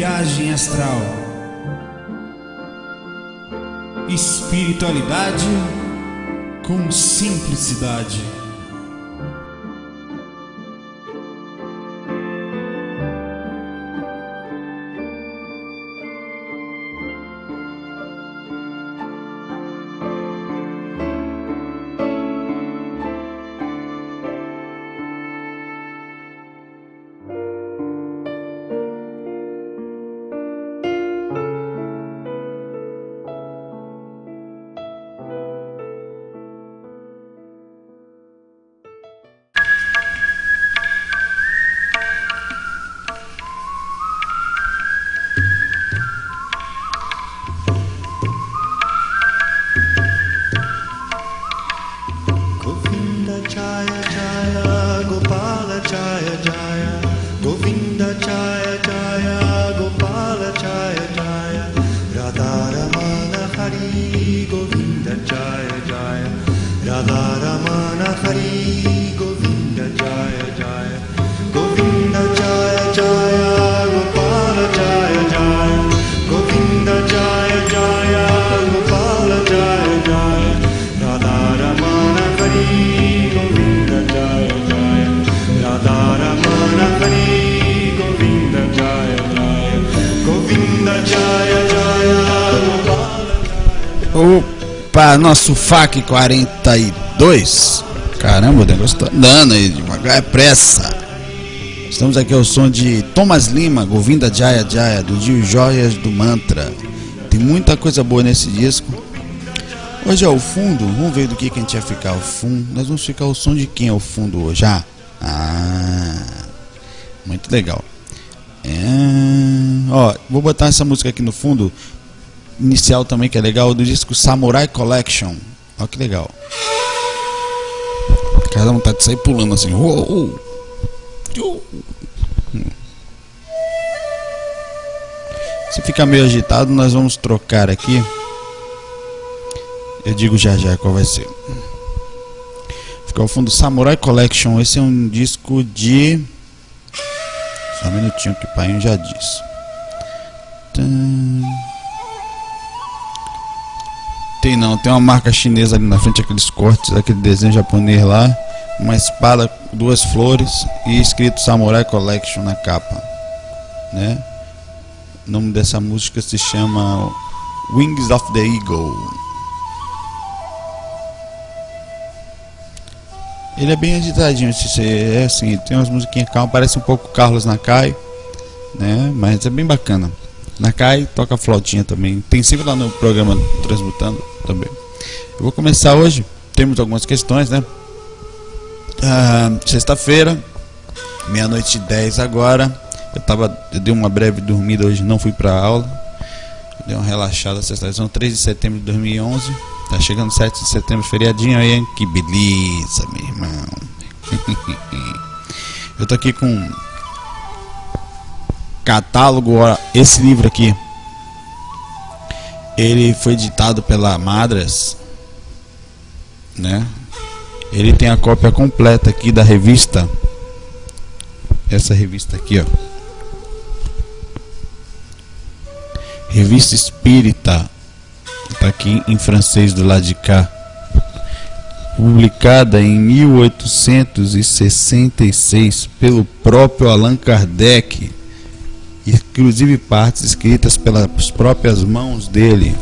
Viagem Astral. Espiritualidade com simplicidade. Nosso FAC 42. Caramba, o negócio tá andando aí devagar, é pressa. Estamos aqui ao som de Thomas Lima, Govinda Jaya Jaya, do Dio Joias do Mantra. Tem muita coisa boa nesse disco. Hoje é o fundo, vamos ver do que, que a gente vai ficar. O fundo, nós vamos ficar o som de quem é o fundo hoje? Ah, ah muito legal. É, ó, vou botar essa música aqui no fundo inicial também que é legal do disco Samurai Collection. Olha que legal. Cada vontade de sair pulando assim. Uou, uou. Uou. Se ficar meio agitado, nós vamos trocar aqui. Eu digo já já qual vai ser. Fica ao fundo Samurai Collection. Esse é um disco de. Só um minutinho que o pai já disse. Tan. Tem não, tem uma marca chinesa ali na frente, aqueles cortes, aquele desenho japonês lá, uma espada, duas flores e escrito Samurai Collection na capa, né? O nome dessa música se chama Wings of the Eagle. Ele é bem agitadinho, esse é assim, tem umas musiquinhas calmas, parece um pouco Carlos Nakai, né? Mas é bem bacana. Nakai toca flautinha também. Tem sempre lá no programa Transmutando também. Eu vou começar hoje. Temos algumas questões, né? Ah, Sexta-feira, meia-noite e dez agora. Eu tava, eu dei uma breve dormida hoje, não fui pra aula. Dei uma relaxada sexta-feira. São 3 de setembro de 2011. Tá chegando 7 de setembro, feriadinho aí, hein? Que beleza, meu irmão. eu tô aqui com catálogo, esse livro aqui. Ele foi editado pela Madras, né? Ele tem a cópia completa aqui da revista. Essa revista aqui, ó. Revista Espírita. Tá aqui em francês do lado de cá. Publicada em 1866 pelo próprio Allan Kardec inclusive partes escritas pelas próprias mãos dele.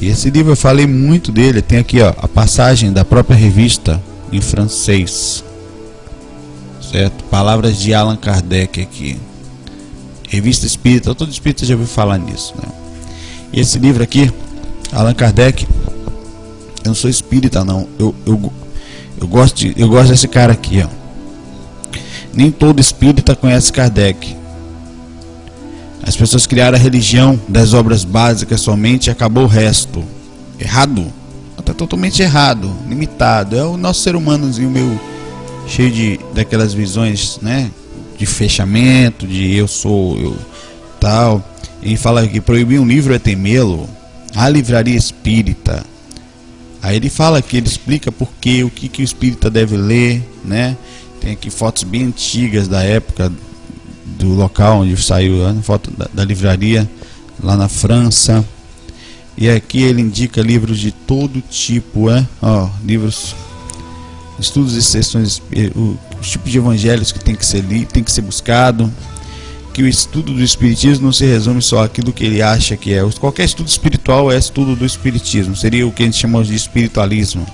E esse livro eu falei muito dele, tem aqui ó, a passagem da própria revista em francês. Certo? Palavras de Allan Kardec aqui. Revista Espírita, todo espírita já ouviu falar nisso, né? E esse livro aqui, Allan Kardec, eu não sou espírita não, eu, eu, eu, gosto, de, eu gosto desse cara aqui, ó. Nem todo espírita conhece Kardec. As pessoas criaram a religião das obras básicas somente e acabou o resto. Errado. Está totalmente errado, limitado. É o nosso ser humanozinho meio cheio de daquelas visões, né? De fechamento, de eu sou, eu tal. E fala que proibir um livro é temê-lo. A livraria espírita. Aí ele fala que ele explica por que, o que, que o espírita deve ler, né? Tem aqui fotos bem antigas da época do local onde saiu, né? foto da, da livraria lá na França. E aqui ele indica livros de todo tipo, é? Ó, livros, estudos e sessões, o, os tipos de evangelhos que tem que ser lido, tem que ser buscado. Que o estudo do espiritismo não se resume só aquilo que ele acha que é. Qualquer estudo espiritual é estudo do espiritismo. Seria o que a gente chama de espiritualismo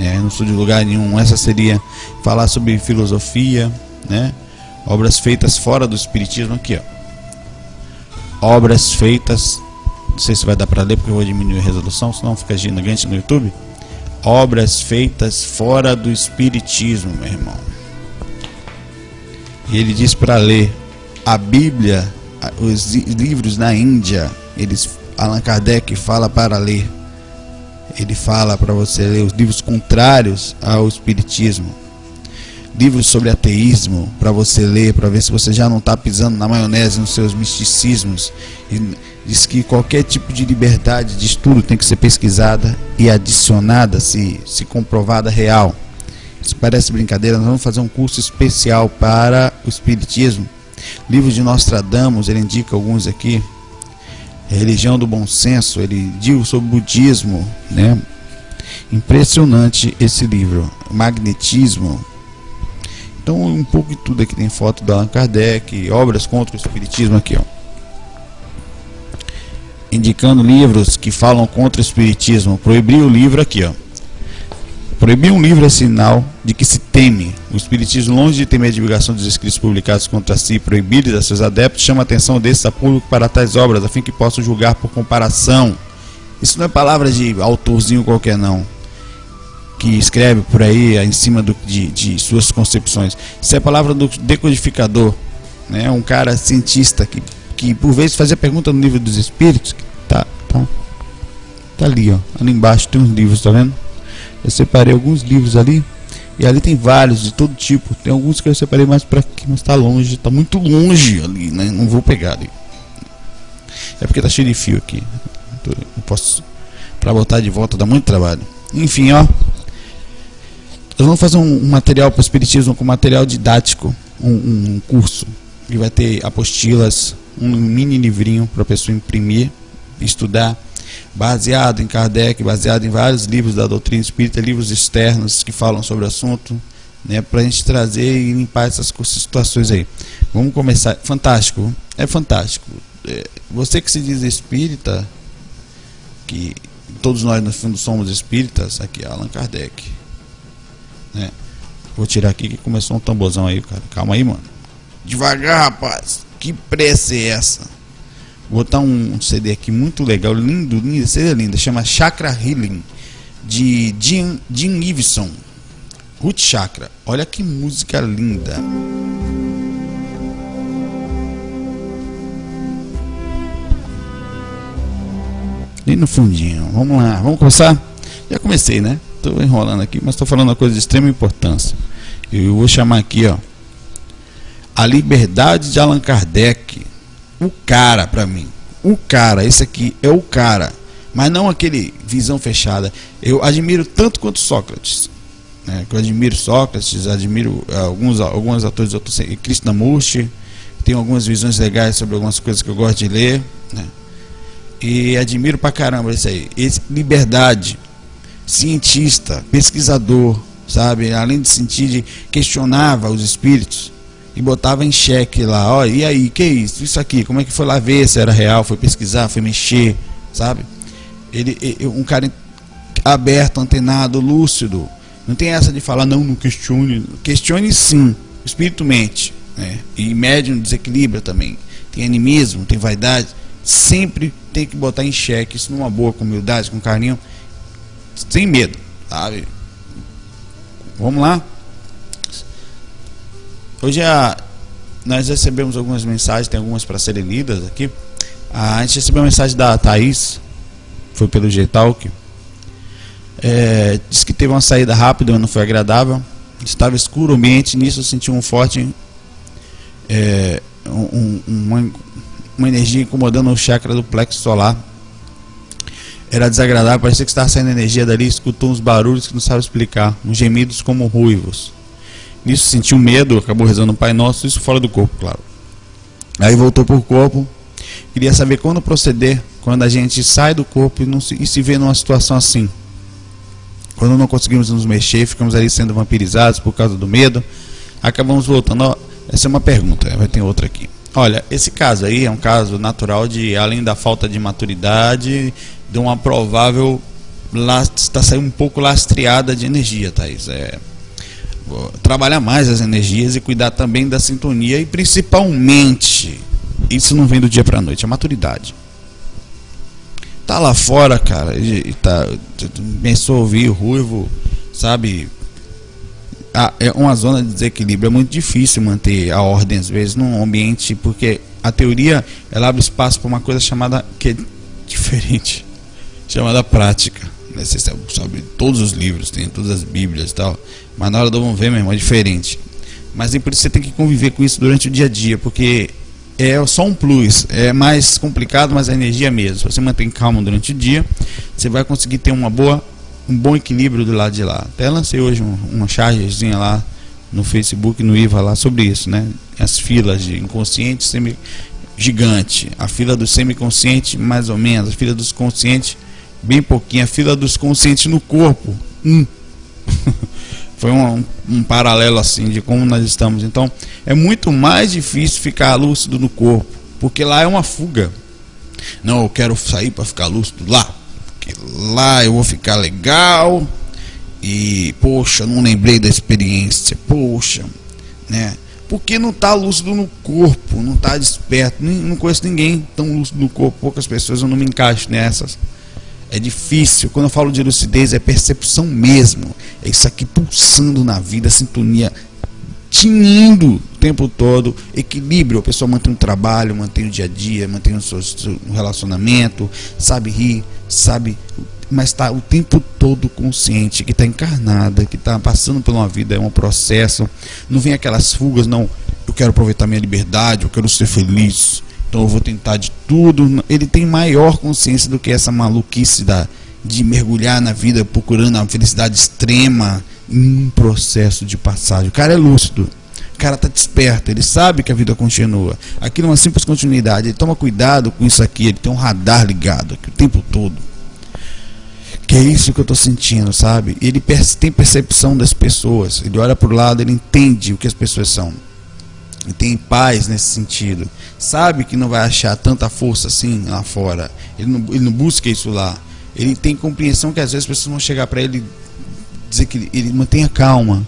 né? não sou de lugar nenhum. Essa seria falar sobre filosofia, né? Obras feitas fora do espiritismo aqui, ó. obras feitas, não sei se vai dar para ler porque eu vou diminuir a resolução, senão fica gigante no YouTube. Obras feitas fora do espiritismo, meu irmão. E ele diz para ler a Bíblia, os livros na Índia, eles Allan Kardec fala para ler ele fala para você ler os livros contrários ao espiritismo, livros sobre ateísmo para você ler, para ver se você já não está pisando na maionese nos seus misticismos. E diz que qualquer tipo de liberdade de estudo tem que ser pesquisada e adicionada, se, se comprovada real. Isso parece brincadeira, nós vamos fazer um curso especial para o espiritismo. Livro de Nostradamus, ele indica alguns aqui religião do bom senso, ele diz sobre budismo, né? Impressionante esse livro, magnetismo. Então, um pouco de tudo aqui tem foto do Allan Kardec, obras contra o espiritismo aqui, ó. Indicando livros que falam contra o espiritismo. Proibir o livro aqui, ó. Proibir um livro é sinal de que se teme. O Espiritismo, longe de temer a divulgação dos escritos publicados contra si proibidos a seus adeptos, chama a atenção desses a público para tais obras, a fim que possam julgar por comparação. Isso não é palavra de autorzinho qualquer, não. Que escreve por aí em cima do, de, de suas concepções. Isso é palavra do decodificador. Né? Um cara cientista que, que por vezes fazia pergunta no livro dos espíritos. Tá, tá. Tá ali, ó. Ali embaixo tem uns livros, tá vendo? Eu separei alguns livros ali. E ali tem vários de todo tipo. Tem alguns que eu separei mais para aqui, mas está longe, está muito longe ali, né? Não vou pegar ali. É porque tá cheio de fio aqui. Não posso para botar de volta dá muito trabalho. Enfim, ó. Nós vamos fazer um, um material para espiritismo com material didático, um, um curso que vai ter apostilas, um mini livrinho para a pessoa imprimir, estudar baseado em Kardec, baseado em vários livros da doutrina espírita, livros externos que falam sobre o assunto, né, para a gente trazer e limpar essas situações aí. Vamos começar. Fantástico, é fantástico. É, você que se diz espírita, que todos nós no fundo somos espíritas, aqui é Allan Kardec. Né? Vou tirar aqui que começou um tamborzão aí, cara. Calma aí, mano. Devagar, rapaz. Que pressa é essa? Vou botar um CD aqui muito legal, lindo, lindo, CD linda, chama Chakra Healing, de Jim, Jim Iveson, Root Chakra. Olha que música linda. E no fundinho, vamos lá, vamos começar? Já comecei, né? Estou enrolando aqui, mas estou falando uma coisa de extrema importância. Eu vou chamar aqui, ó, a liberdade de Allan Kardec o cara para mim. O cara, esse aqui é o cara. Mas não aquele visão fechada. Eu admiro tanto quanto Sócrates. Né? Eu admiro Sócrates, admiro eh, alguns, alguns atores, outros, Krishnamurti, tem algumas visões legais sobre algumas coisas que eu gosto de ler. Né? E admiro pra caramba isso aí. Esse, liberdade, cientista, pesquisador, sabe? Além de sentir, de questionava os espíritos e botava em xeque lá, ó, e aí, que isso? Isso aqui, como é que foi lá ver se era real, foi pesquisar, foi mexer, sabe? Ele um cara aberto, antenado, lúcido. Não tem essa de falar, não, não questione. Questione sim, espírito mente. Né? E médium desequilibra também. Tem animismo, tem vaidade. Sempre tem que botar em xeque isso numa boa, com humildade, com carinho, sem medo, sabe? Vamos lá? Hoje a, nós recebemos algumas mensagens, tem algumas para serem lidas aqui. A gente recebeu uma mensagem da Thaís, foi pelo G-Talk. É, disse que teve uma saída rápida, mas não foi agradável. Estava escuro o ambiente, nisso eu senti um forte. É, um, uma, uma energia incomodando o chakra do plexo solar. Era desagradável, parecia que estava saindo energia dali, escutou uns barulhos que não sabe explicar, uns gemidos como ruivos. Nisso sentiu medo, acabou rezando o Pai Nosso, isso fora do corpo, claro. Aí voltou para o corpo. Queria saber quando proceder, quando a gente sai do corpo e, se, e se vê numa situação assim. Quando não conseguimos nos mexer, ficamos ali sendo vampirizados por causa do medo, acabamos voltando. Essa é uma pergunta, vai ter outra aqui. Olha, esse caso aí é um caso natural de, além da falta de maturidade, de uma provável está saindo um pouco lastreada de energia, Thaís. É, trabalhar mais as energias e cuidar também da sintonia e principalmente, isso não vem do dia para a noite, a maturidade. Tá lá fora, cara, e tá, começou a ouvir ruivo, sabe? Ah, é uma zona de desequilíbrio, é muito difícil manter a ordem às vezes num ambiente, porque a teoria ela abre espaço para uma coisa chamada que é diferente, chamada prática. Né? Você sabe, todos os livros, tem todas as bíblias e tal. Mas na hora do vamos ver, meu irmão, é diferente. Mas é por isso você tem que conviver com isso durante o dia a dia, porque é só um plus. É mais complicado, mas a energia é mesmo. Se você mantém calma durante o dia, você vai conseguir ter uma boa, um bom equilíbrio do lado de lá. Até lancei hoje uma chargezinha lá no Facebook, no IVA lá sobre isso, né? As filas de inconsciente semi gigante, a fila do semiconsciente mais ou menos, a fila dos conscientes bem pouquinho. A fila dos conscientes no corpo, um. Foi um, um, paralelo assim de como nós estamos. Então, é muito mais difícil ficar lúcido no corpo, porque lá é uma fuga. Não, eu quero sair para ficar lúcido lá, porque lá eu vou ficar legal. E poxa, não lembrei da experiência. Poxa, né? Porque não está lúcido no corpo, não está desperto. Não conheço ninguém tão lúcido no corpo. Poucas pessoas eu não me encaixo nessas. É difícil. Quando eu falo de lucidez, é percepção mesmo. É isso aqui pulsando na vida, sintonia tinindo o tempo todo, equilíbrio. A pessoa mantém o trabalho, mantém o dia a dia, mantém o seu, seu relacionamento, sabe rir, sabe, mas está o tempo todo consciente, que está encarnada, que está passando por uma vida, é um processo. Não vem aquelas fugas, não. Eu quero aproveitar minha liberdade, eu quero ser feliz então eu vou tentar de tudo. Ele tem maior consciência do que essa maluquice da, de mergulhar na vida procurando a felicidade extrema em um processo de passagem. O cara é lúcido. O cara está desperto, ele sabe que a vida continua. Aquilo é uma simples continuidade. Ele toma cuidado com isso aqui, ele tem um radar ligado aqui o tempo todo. Que é isso que eu estou sentindo, sabe? Ele tem percepção das pessoas. Ele olha para o lado, ele entende o que as pessoas são. Ele tem paz nesse sentido sabe que não vai achar tanta força assim lá fora. Ele não, ele não busca isso lá. Ele tem compreensão que às vezes as pessoas vão chegar para ele dizer que ele mantenha calma.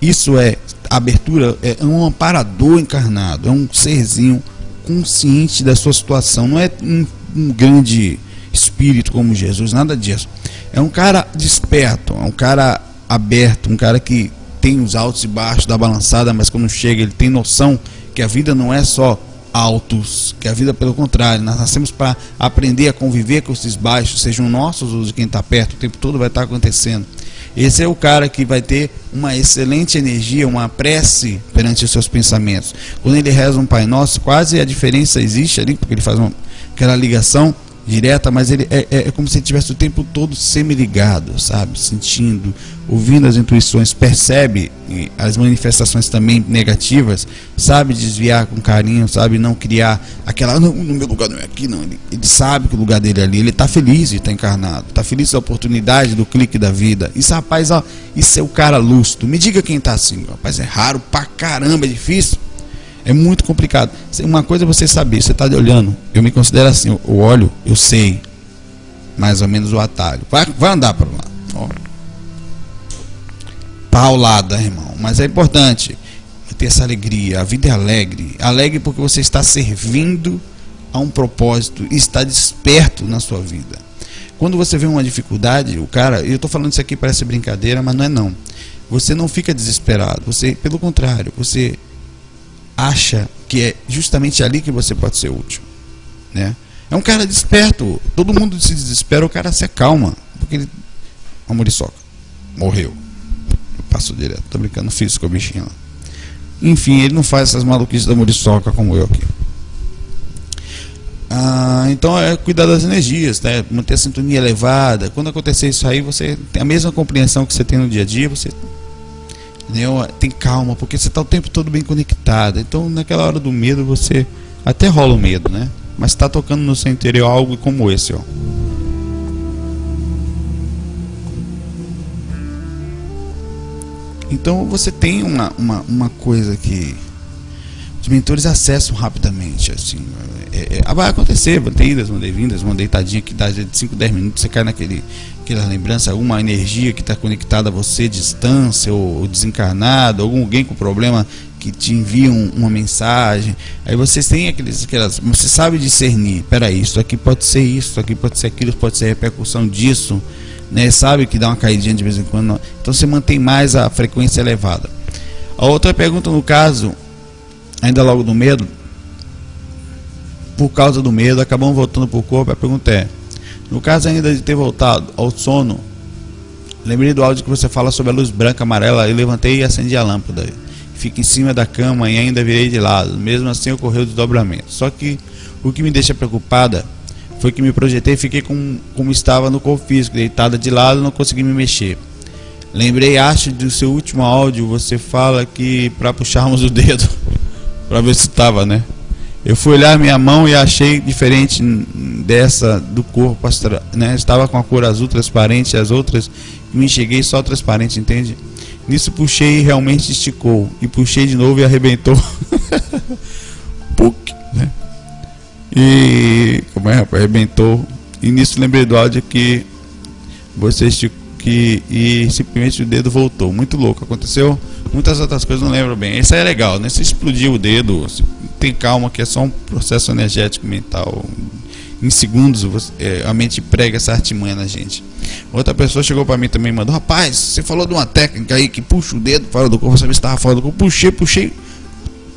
Isso é abertura, é um amparador encarnado, é um serzinho consciente da sua situação. Não é um, um grande espírito como Jesus, nada disso. É um cara desperto, é um cara aberto, um cara que tem os altos e baixos da balançada, mas quando chega ele tem noção que a vida não é só altos, que a vida pelo contrário, nós nascemos para aprender a conviver com esses baixos, sejam nossos ou de quem está perto, o tempo todo vai estar tá acontecendo. Esse é o cara que vai ter uma excelente energia, uma prece perante os seus pensamentos. Quando ele reza um Pai Nosso, quase a diferença existe ali, porque ele faz uma, aquela ligação direta, mas ele é, é, é como se ele tivesse o tempo todo semi-ligado, sabe? Sentindo, ouvindo as intuições, percebe as manifestações também negativas, sabe desviar com carinho, sabe não criar aquela, não, no meu lugar não é aqui, não. Ele, ele sabe que o lugar dele é ali, ele está feliz de estar encarnado, está feliz da oportunidade, do clique da vida. Isso, rapaz, ó, isso é o cara lúcido. Me diga quem está assim, rapaz, é raro pra caramba, é difícil. É muito complicado. Uma coisa é você saber, você está olhando. Eu me considero assim, eu olho, eu sei mais ou menos o atalho. Vai, vai andar para lá. Ó. Paulada, irmão. Mas é importante ter essa alegria. A vida é alegre. Alegre porque você está servindo a um propósito e está desperto na sua vida. Quando você vê uma dificuldade, o cara, eu estou falando isso aqui parece brincadeira, mas não é não. Você não fica desesperado. Você, pelo contrário, você acha que é justamente ali que você pode ser útil. Né? É um cara desperto. Todo mundo se desespera, o cara se acalma. Porque ele. A muriçoca. Morreu. Eu passo direto. Tô brincando, fiz com a bichinha lá. Enfim, ele não faz essas maluquices da muriçoca como eu aqui. Ah, então é cuidar das energias, né? manter a sintonia elevada. Quando acontecer isso aí, você tem a mesma compreensão que você tem no dia a dia, você Né? Tem calma, porque você está o tempo todo bem conectado. Então, naquela hora do medo, você até rola o medo, né? Mas está tocando no seu interior algo como esse, ó. Então você tem uma, uma, uma coisa que os mentores acessam rapidamente. Assim, é, é, vai acontecer, vão ter idas, vão vindas, uma deitadinha que dá de 5, 10 minutos, você cai naquele aquela lembrança, alguma energia que está conectada a você, distância ou, desencarnado, alguém com problema que te envia um, uma mensagem. Aí vocês têm aqueles, aquelas. Você sabe discernir, peraí, isso aqui pode ser isso, isso aqui pode ser aquilo, pode ser repercussão disso né? Sabe que dá uma caidinha de vez em quando. Então você mantém mais a frequência elevada. A outra pergunta no caso, ainda logo do medo, por causa do medo, acabamos voltando para o corpo. A pergunta é: no caso ainda de ter voltado ao sono, lembrei do áudio que você fala sobre a luz branca, amarela. Eu levantei e acendi a lâmpada. Fico em cima da cama e ainda virei de lado. Mesmo assim ocorreu o desdobramento. Só que o que me deixa preocupada foi que me projetei e fiquei com, como estava no corpo físico, deitada de lado, não consegui me mexer. Lembrei, acho, do seu último áudio, você fala que para puxarmos o dedo, para ver se estava, né? Eu fui olhar minha mão e achei diferente dessa do corpo, né? Estava com a cor azul transparente, as outras me enxerguei só transparente, entende? Nisso puxei e realmente esticou. E puxei de novo e arrebentou. Puc, né? E como é, rapaz, arrebentou. E nisso lembrei do áudio que você que e simplesmente o dedo voltou. Muito louco, aconteceu muitas outras coisas, não lembro bem. Isso é legal, né? Se explodiu o dedo, tem calma que é só um processo energético mental. Em segundos você, é, a mente prega essa artimanha na gente. Outra pessoa chegou para mim também e mandou: Rapaz, você falou de uma técnica aí que puxa o dedo fora do corpo, você estava fora do corpo. Puxei, puxei,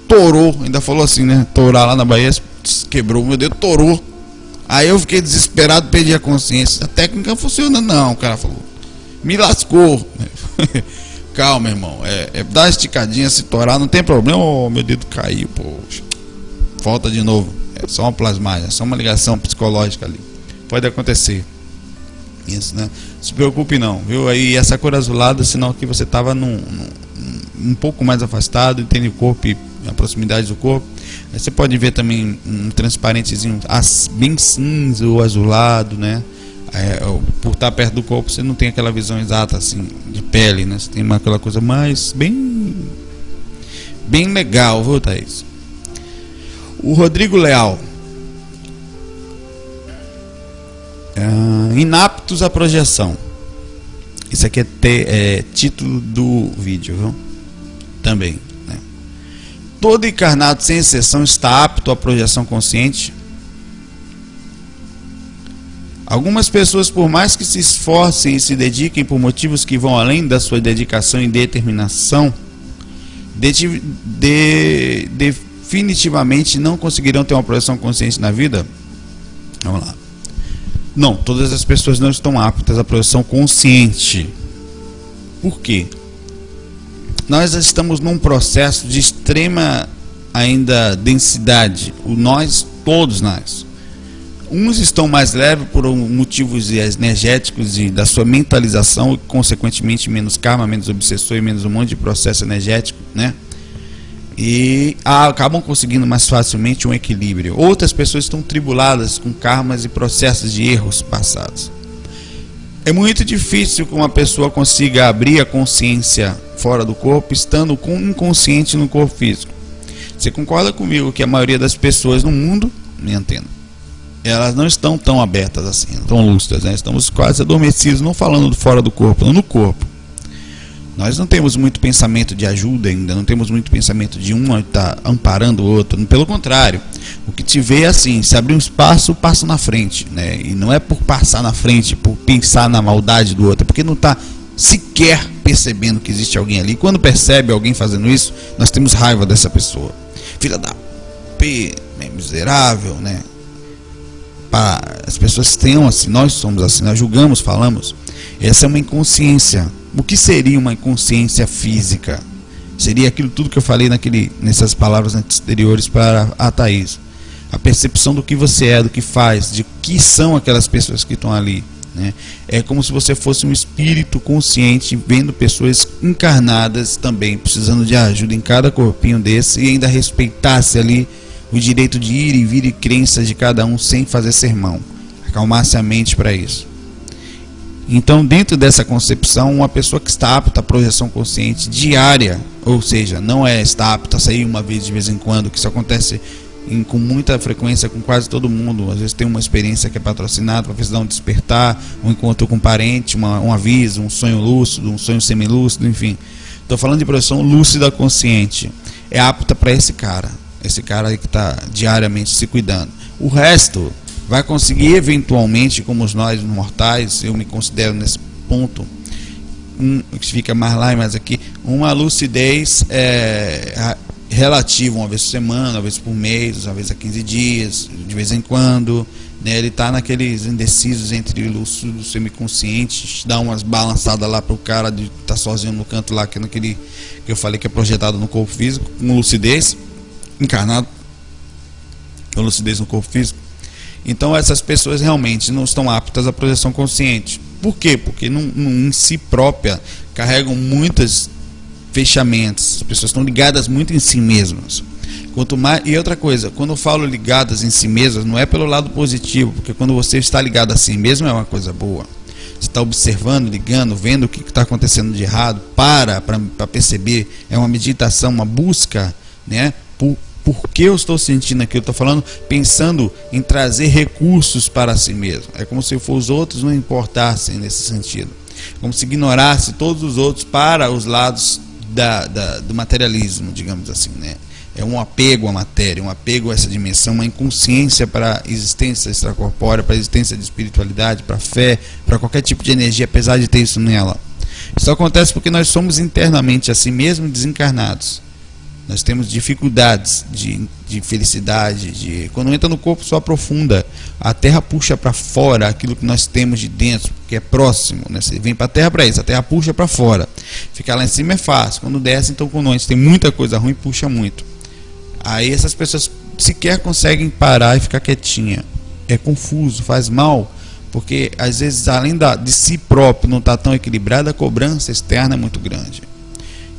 torou. Ainda falou assim, né? Torar lá na Bahia, quebrou, meu dedo torou. Aí eu fiquei desesperado, perdi a consciência. A técnica funciona, não, o cara falou. Me lascou. Calma, irmão. É, é dar esticadinha, se torar, não tem problema. Oh, meu dedo caiu, poxa. Volta de novo. É só uma plasmagem, é só uma ligação psicológica ali. Pode acontecer. Isso, né? Se preocupe não, viu? Aí essa cor azulada, sinal que você estava num, num, um pouco mais afastado, entende o corpo e a proximidade do corpo. Você pode ver também um transparentezinho bem cinza ou azulado, né? É, por estar perto do corpo, você não tem aquela visão exata assim de pele, né? Você tem uma, aquela coisa mais bem bem legal, viu, Thaís? O Rodrigo Leal. É, inaptos à projeção. Isso aqui é, ter, é título do vídeo, viu? Também todo encarnado, sem exceção, está apto à projeção consciente? Algumas pessoas, por mais que se esforcem e se dediquem por motivos que vão além da sua dedicação e determinação, de, de, definitivamente não conseguirão ter uma projeção consciente na vida? Vamos lá. Não, todas as pessoas não estão aptas à projeção consciente. Por quê? nós estamos num processo de extrema ainda densidade, o nós, todos nós. Uns estão mais leves por motivos energéticos e da sua mentalização, e consequentemente menos karma, menos obsessor e menos um monte de processo energético, né? E acabam conseguindo mais facilmente um equilíbrio. Outras pessoas estão tribuladas com karmas e processos de erros passados. É muito difícil que uma pessoa consiga abrir a consciência fora do corpo, estando com inconsciente no corpo físico. Você concorda comigo que a maioria das pessoas no mundo, me entenda, elas não estão tão abertas assim, tão lúcidas, né? Estamos quase adormecidos, não falando do fora do corpo, no corpo. Nós não temos muito pensamento de ajuda ainda, não temos muito pensamento de um estar tá amparando o outro. Pelo contrário, o que te vê é assim: se abrir um espaço, passo na frente. Né? E não é por passar na frente, por pensar na maldade do outro, é porque não está sequer percebendo que existe alguém ali. Quando percebe alguém fazendo isso, nós temos raiva dessa pessoa. Filha da P, miserável, né? Para as pessoas tenham assim, nós somos assim, nós julgamos, falamos. Essa é uma inconsciência o que seria uma inconsciência física? Seria aquilo tudo que eu falei naquele, nessas palavras anteriores para a Thaís. A percepção do que você é, do que faz, de que são aquelas pessoas que estão ali. Né? É como se você fosse um espírito consciente vendo pessoas encarnadas também precisando de ajuda em cada corpinho desse e ainda respeitasse ali o direito de ir e vir e crenças de cada um sem fazer sermão. Acalmasse a mente para isso. Então, dentro dessa concepção, uma pessoa que está apta à projeção consciente diária, ou seja, não é está apta a sair uma vez de vez em quando, que isso acontece em, com muita frequência com quase todo mundo. Às vezes tem uma experiência que é patrocinada para precisar um despertar, um encontro com um parente, uma, um aviso, um sonho lúcido, um sonho semilúcido, enfim. Estou falando de projeção lúcida consciente. É apta para esse cara, esse cara aí que está diariamente se cuidando. O resto vai conseguir eventualmente, como nós mortais, eu me considero nesse ponto, um, que fica mais lá e mais aqui, uma lucidez é, relativo, uma vez por semana, uma vez por mês, uma vez a 15 dias, de vez em quando. Né? Ele está naqueles indecisos entre lúcido e semiconsciente, dá umas balançadas lá para o cara de estar tá sozinho no canto lá, que é naquele que eu falei que é projetado no corpo físico, com lucidez, encarnado, com lucidez no corpo físico. Então essas pessoas realmente não estão aptas à projeção consciente. Por quê? Porque em si própria carregam muitas fechamentos. As pessoas estão ligadas muito em si mesmas. Quanto mais e outra coisa, quando eu falo ligadas em si mesmas, não é pelo lado positivo, porque quando você está ligado a si mesmo é uma coisa boa. Você está observando, ligando, vendo o que está acontecendo de errado, para para perceber. É uma meditação, uma busca, né? Por, por que eu estou sentindo aquilo? Estou falando, pensando em trazer recursos para si mesmo. É como se os outros não importassem nesse sentido. Como se ignorasse todos os outros para os lados da, da, do materialismo, digamos assim, né? É um apego à matéria, um apego a essa dimensão, uma inconsciência para a existência extracorpórea, para a existência de espiritualidade, para a fé, para qualquer tipo de energia, apesar de ter isso nela. Isso acontece porque nós somos internamente assim mesmo desencarnados. Nós temos dificuldades de, de felicidade, de quando entra no corpo só aprofunda. A terra puxa para fora aquilo que nós temos de dentro, que é próximo. Né? Você vem para a terra para isso, a terra puxa para fora. Ficar lá em cima é fácil. Quando desce, então com nós tem muita coisa ruim, puxa muito. Aí essas pessoas sequer conseguem parar e ficar quietinha. É confuso, faz mal, porque às vezes além da, de si próprio não estar tá tão equilibrado, a cobrança externa é muito grande.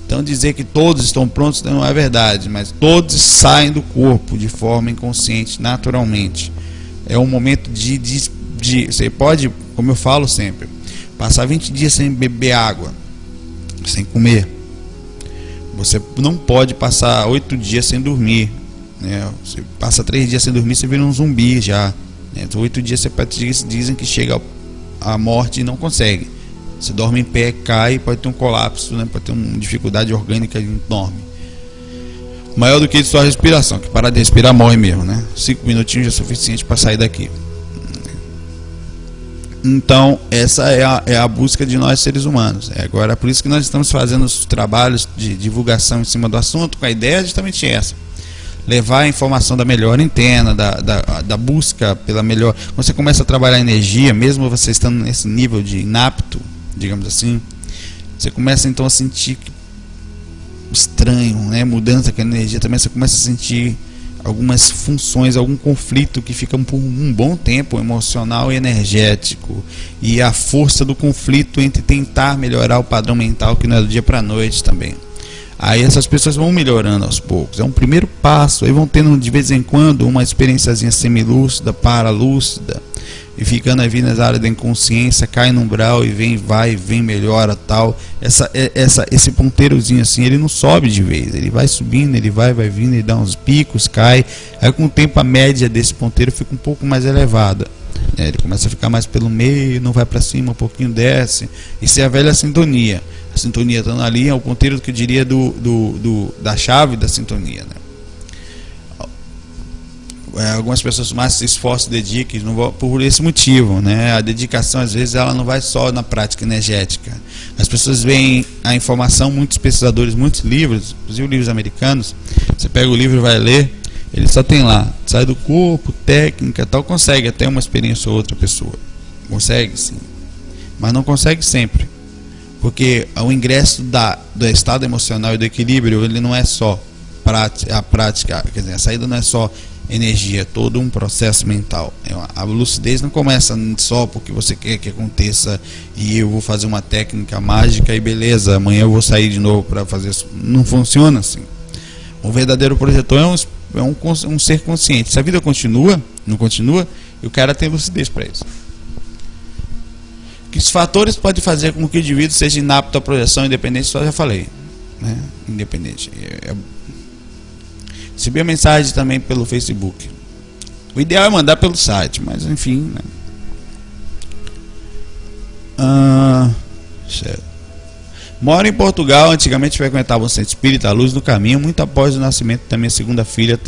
Então dizer que todos estão prontos não é verdade, mas todos saem do corpo de forma inconsciente, naturalmente. É um momento de, de, de você pode, como eu falo sempre, passar 20 dias sem beber água, sem comer. Você não pode passar 8 dias sem dormir. Né? Você passa 3 dias sem dormir, você vira um zumbi já. Né? 8 dias você dizem que chega a morte e não consegue. Você dorme em pé, cai, pode ter um colapso, né? pode ter uma dificuldade orgânica enorme. Maior do que sua respiração, que parar de respirar morre mesmo, né? Cinco minutinhos é suficiente para sair daqui. Então, essa é a, é a busca de nós seres humanos. É agora, por isso que nós estamos fazendo os trabalhos de divulgação em cima do assunto, com a ideia justamente essa. Levar a informação da melhor antena, da, da, da busca pela melhor. Quando você começa a trabalhar energia, mesmo você estando nesse nível de inapto, digamos assim, você começa então a sentir estranho, né? Mudança que a energia também você começa a sentir algumas funções, algum conflito que fica por um bom tempo emocional e energético e a força do conflito entre tentar melhorar o padrão mental que não é do dia para noite também. Aí essas pessoas vão melhorando aos poucos. É um primeiro passo. Aí vão tendo de vez em quando uma experiênciazinha semilúcida, paralúcida e ficando aí nas áreas da inconsciência, cai no umbral e vem, vai, vem, melhora tal. Essa, é, essa, esse ponteirozinho assim, ele não sobe de vez, ele vai subindo, ele vai, vai vindo, ele dá uns picos, cai. Aí com o tempo a média desse ponteiro fica um pouco mais elevada. É, ele começa a ficar mais pelo meio, não vai para cima, um pouquinho desce. Isso é a velha sintonia. A sintonia estando ali é o ponteiro que eu diria do, do, do da chave da sintonia. Né? É, algumas pessoas mais se esforçam, dedicam vão, por esse motivo, né? A dedicação às vezes ela não vai só na prática energética. As pessoas veem a informação, muitos pesquisadores, muitos livros, inclusive livros americanos. Você pega o livro e vai ler, ele só tem lá, sai do corpo, técnica, tal, consegue até uma experiência ou outra pessoa, consegue sim, mas não consegue sempre, porque o ingresso da, do estado emocional e do equilíbrio ele não é só a prática, quer dizer, a saída não é só energia, é todo um processo mental. É a lucidez não começa só porque você quer que aconteça e eu vou fazer uma técnica mágica e beleza, amanhã eu vou sair de novo para fazer isso. Não funciona assim. O verdadeiro projetor é um, é um, um ser consciente. Se a vida continua, não continua, e o cara tem lucidez para isso. Que os fatores podem fazer com que o indivíduo seja inapto à projeção independente, só já falei. Né? Independente. É, é Recebi a mensagem também pelo Facebook. O ideal é mandar pelo site, mas enfim. Né? Ah, Moro em Portugal, antigamente frequentava o centro espírita, a luz do caminho, muito após o nascimento da minha segunda filha.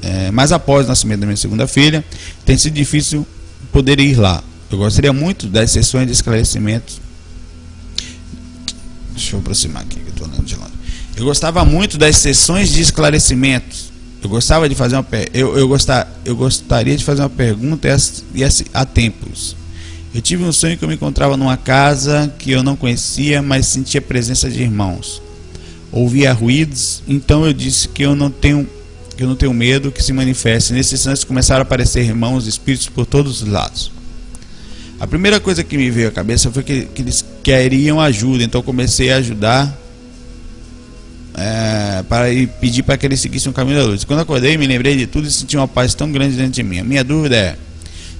É, mas após o nascimento da minha segunda filha, tem sido difícil poder ir lá. Eu gostaria muito das sessões de esclarecimento. Deixa eu aproximar aqui, Eu gostava muito das sessões de esclarecimentos. Eu gostava de fazer uma eu, eu, gostar, eu gostaria de fazer uma pergunta e há tempos. Eu tive um sonho que eu me encontrava numa casa que eu não conhecia, mas sentia a presença de irmãos. Ouvia ruídos, então eu disse que eu não tenho que eu não tenho medo que se manifeste. Nesses instante começaram a aparecer irmãos espíritos por todos os lados. A primeira coisa que me veio à cabeça foi que, que eles queriam ajuda, então comecei a ajudar é, para ir pedir para que ele seguisse um caminho da luz. Quando acordei, me lembrei de tudo e senti uma paz tão grande dentro de mim. A minha dúvida é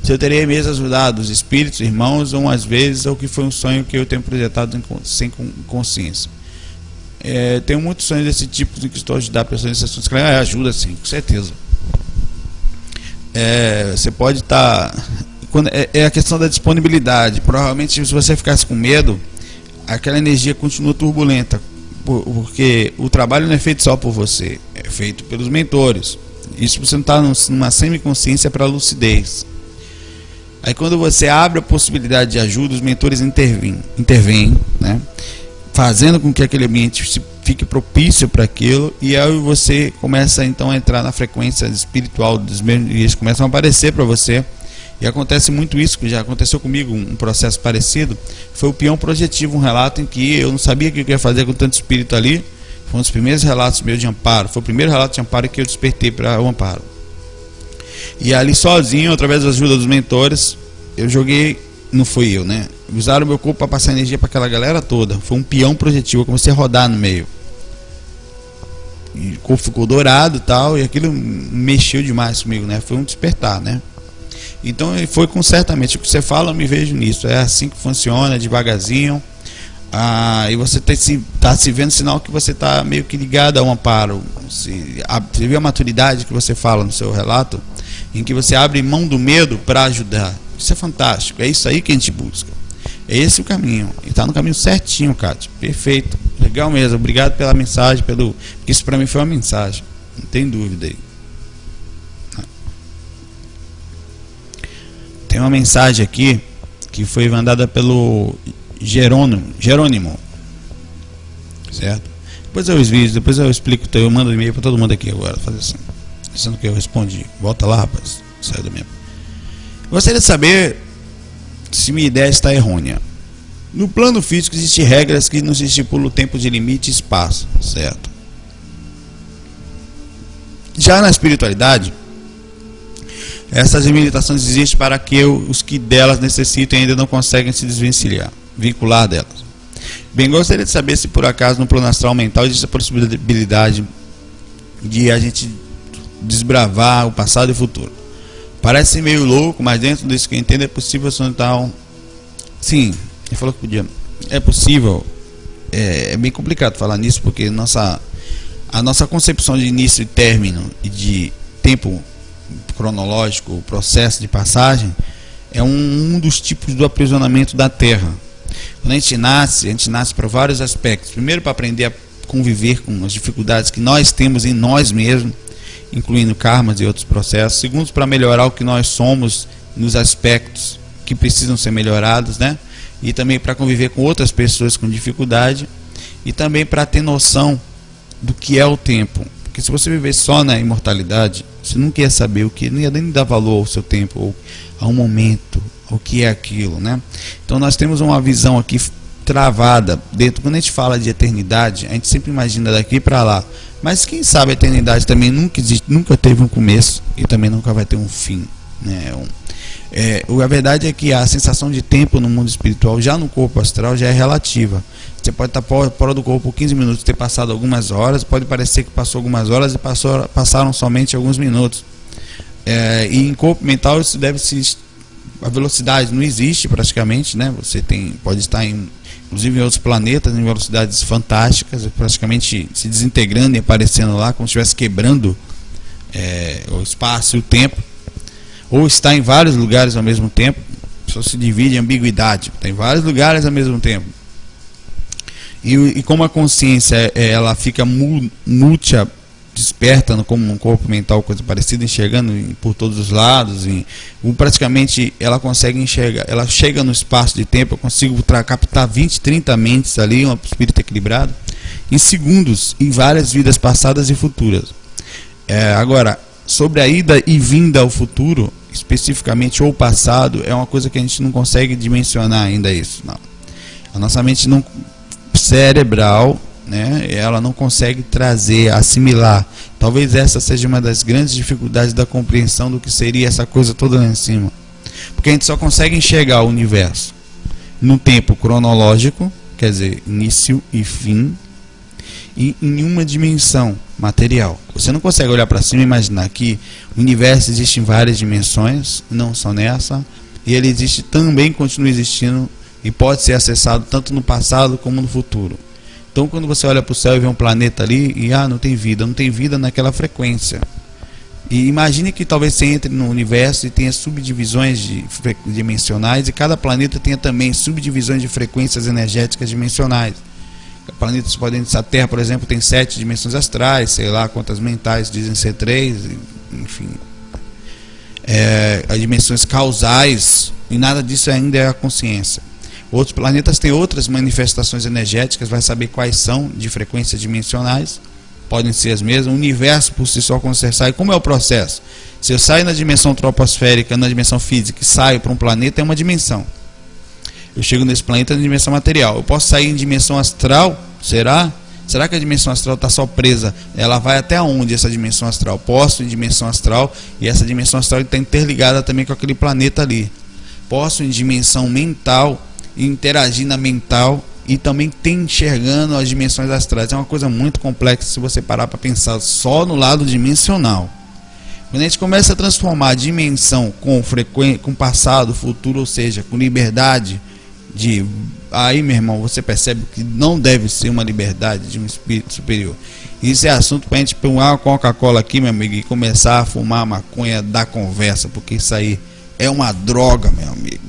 se eu teria mesmo ajudado os espíritos, irmãos, ou às vezes, ou que foi um sonho que eu tenho projetado sem consciência. É, tenho muitos sonhos desse tipo de que estou a ajudar pessoas nesse assunto. Claro, ajuda sim, com certeza. É, você pode estar. Tá, é, é a questão da disponibilidade. Provavelmente, se você ficasse com medo, aquela energia continua turbulenta porque o trabalho não é feito só por você, é feito pelos mentores. Isso você não está numa semiconsciência para lucidez. Aí quando você abre a possibilidade de ajuda, os mentores intervêm, intervêm né? fazendo com que aquele ambiente fique propício para aquilo, e aí você começa então a entrar na frequência espiritual dos mesmos, e eles começam a aparecer para você e acontece muito isso, que já aconteceu comigo, um processo parecido. Foi o peão projetivo, um relato em que eu não sabia o que eu ia fazer com tanto espírito ali. Foi um dos primeiros relatos meus de amparo. Foi o primeiro relato de amparo que eu despertei para o amparo. E ali sozinho, através da ajuda dos mentores, eu joguei, não fui eu, né? Usaram meu corpo para passar energia para aquela galera toda. Foi um peão projetivo, eu comecei a rodar no meio. E o corpo ficou dourado e tal, e aquilo mexeu demais comigo, né? Foi um despertar, né? Então foi com certamente o que você fala, eu me vejo nisso. É assim que funciona, devagarzinho. Ah, e você está se, tá se vendo sinal que você está meio que ligado a um amparo. Se, a, você viu a maturidade que você fala no seu relato, em que você abre mão do medo para ajudar. Isso é fantástico. É isso aí que a gente busca. É esse o caminho. E está no caminho certinho, Cátia. Perfeito. Legal mesmo. Obrigado pela mensagem, pelo. Porque isso para mim foi uma mensagem. Não tem dúvida aí. Tem uma mensagem aqui que foi mandada pelo Jerônimo, Jerônimo. Certo? Depois eu vídeos, depois eu explico, eu mando e-mail para todo mundo aqui agora, fazer assim. Sendo que eu respondi. Volta lá, rapaz. Sai do mesmo. Gostaria de saber se minha ideia está errônea. No plano físico existem regras que nos estipulam tempo de limite e espaço, certo? Já na espiritualidade, essas limitações existem para que os que delas necessitem ainda não conseguem se desvencilhar, vincular delas. Bem, gostaria de saber se por acaso no plano astral mental existe a possibilidade de a gente desbravar o passado e o futuro. Parece meio louco, mas dentro disso que eu entendo é possível então. Sim, ele falou que podia. É possível. É, é bem complicado falar nisso porque nossa, a nossa concepção de início e término e de tempo cronológico, o processo de passagem, é um, um dos tipos do aprisionamento da Terra. Quando a gente nasce, a gente nasce para vários aspectos. Primeiro, para aprender a conviver com as dificuldades que nós temos em nós mesmos, incluindo karmas e outros processos. Segundo, para melhorar o que nós somos nos aspectos que precisam ser melhorados, né? E também para conviver com outras pessoas com dificuldade e também para ter noção do que é o tempo. Porque se você viver só na imortalidade, você não quer saber o que, não ia nem dar valor ao seu tempo, ou a um momento, o que é aquilo, né? Então nós temos uma visão aqui travada dentro. Quando a gente fala de eternidade, a gente sempre imagina daqui para lá. Mas quem sabe a eternidade também nunca existe, nunca teve um começo e também nunca vai ter um fim. Né? Um, é, a verdade é que a sensação de tempo no mundo espiritual, já no corpo astral, já é relativa. Você pode estar fora do corpo por 15 minutos, ter passado algumas horas, pode parecer que passou algumas horas e passou, passaram somente alguns minutos. É, e em corpo mental isso deve se a velocidade não existe praticamente, né? Você tem pode estar em inclusive em outros planetas em velocidades fantásticas, praticamente se desintegrando e aparecendo lá como se estivesse quebrando é, o espaço e o tempo, ou está em vários lugares ao mesmo tempo. Só se divide em ambiguidade, tem vários lugares ao mesmo tempo. E, e como a consciência é, ela fica múltipla desperta como um corpo mental, coisa parecida, enxergando por todos os lados. E, praticamente ela consegue enxergar, ela chega no espaço de tempo, eu consigo captar 20, 30 mentes ali, um espírito equilibrado, em segundos, em várias vidas passadas e futuras. É, agora, sobre a ida e vinda ao futuro, especificamente ou passado, é uma coisa que a gente não consegue dimensionar ainda isso. Não. A nossa mente não cerebral né? Ela não consegue trazer, assimilar. Talvez essa seja uma das grandes dificuldades da compreensão do que seria essa coisa toda lá em cima. Porque a gente só consegue enxergar o universo no tempo cronológico, quer dizer, início e fim, e em uma dimensão material. Você não consegue olhar para cima e imaginar que o universo existe em várias dimensões, não só nessa, e ele existe também, continua existindo e pode ser acessado tanto no passado como no futuro. Então, quando você olha para o céu e vê um planeta ali, e ah, não tem vida, não tem vida naquela frequência. E imagine que talvez você entre no universo e tenha subdivisões de, dimensionais, e cada planeta tenha também subdivisões de frequências energéticas dimensionais. Planetas podem a Terra, por exemplo, tem sete dimensões astrais, sei lá quantas mentais dizem ser três, enfim. É, as dimensões causais, e nada disso ainda é a consciência. Outros planetas têm outras manifestações energéticas, vai saber quais são de frequências dimensionais, podem ser as mesmas. O universo por si só, quando você sai, como é o processo? Se eu saio na dimensão troposférica, na dimensão física, e saio para um planeta, é uma dimensão. Eu chego nesse planeta na dimensão material. Eu posso sair em dimensão astral? Será? Será que a dimensão astral está só presa? Ela vai até onde essa dimensão astral? Posso em dimensão astral e essa dimensão astral está interligada também com aquele planeta ali. Posso em dimensão mental interagir na mental e também tem enxergando as dimensões astrais. É uma coisa muito complexa se você parar para pensar só no lado dimensional. Quando a gente começa a transformar a dimensão com frequência, com passado, futuro, ou seja, com liberdade de aí, meu irmão, você percebe que não deve ser uma liberdade de um espírito superior. Isso é assunto para a gente pegar uma Coca-Cola aqui, meu amigo, e começar a fumar maconha da conversa, porque isso aí é uma droga, meu amigo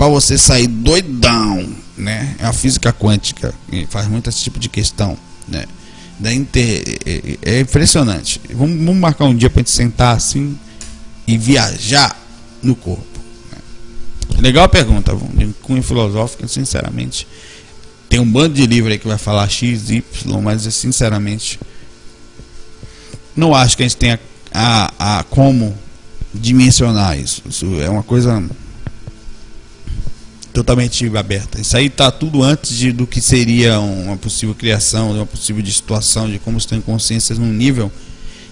para você sair doidão, né? É a física quântica faz muito esse tipo de questão, né? Da inter... É, é, é impressionante. Vamos, marcar um dia para gente sentar assim e viajar no corpo. Né? Legal a pergunta, de cunho filosófico, sinceramente. Tem um bando de livro aí que vai falar X, Y, mas sinceramente não acho que a gente tenha a, a como dimensionar isso. Isso é uma coisa totalmente aberta. Isso aí está tudo antes de, do que seria uma possível criação, uma possível de situação, de como estão em consciências num nível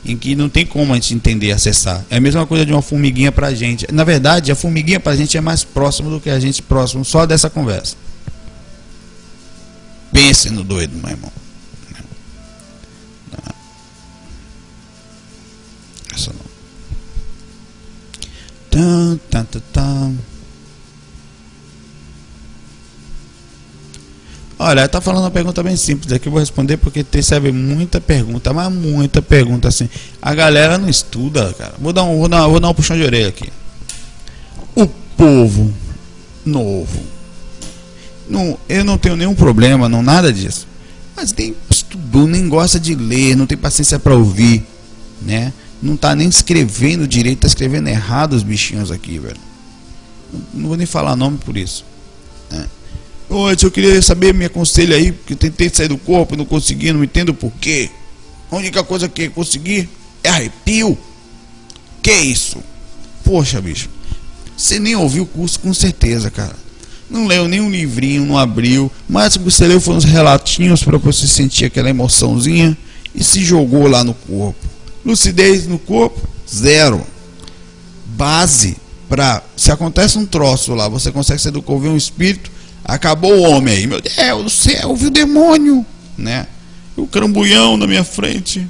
em que não tem como a gente entender, acessar. É a mesma coisa de uma formiguinha para a gente. Na verdade, a formiguinha para a gente é mais próximo do que a gente próximo só dessa conversa. Pense no doido, meu irmão. Essa não. Tan, tan, tan, tan. Olha, tá falando uma pergunta bem simples aqui, eu vou responder porque recebe muita pergunta, mas muita pergunta assim. A galera não estuda, cara. Vou dar um, vou dar, vou dar um puxão de orelha aqui. O povo novo. Não, eu não tenho nenhum problema, não nada disso. Mas tem estudou, nem gosta de ler, não tem paciência para ouvir, né? Não tá nem escrevendo direito, tá escrevendo errado os bichinhos aqui, velho. Não vou nem falar nome por isso. Né? Antes eu queria saber, me aconselha aí, porque eu tentei sair do corpo e não consegui, não entendo por quê. A única coisa que consegui é arrepio. Que isso? Poxa, bicho. Você nem ouviu o curso com certeza, cara. não leu nenhum livrinho, não abriu. Mas o que você leu foram uns relatinhos para você sentir aquela emoçãozinha e se jogou lá no corpo. Lucidez no corpo, zero. Base para se acontece um troço lá, você consegue se educar, um espírito, acabou o homem aí. Meu Deus do céu, vi o demônio, né? O crambulhão na minha frente.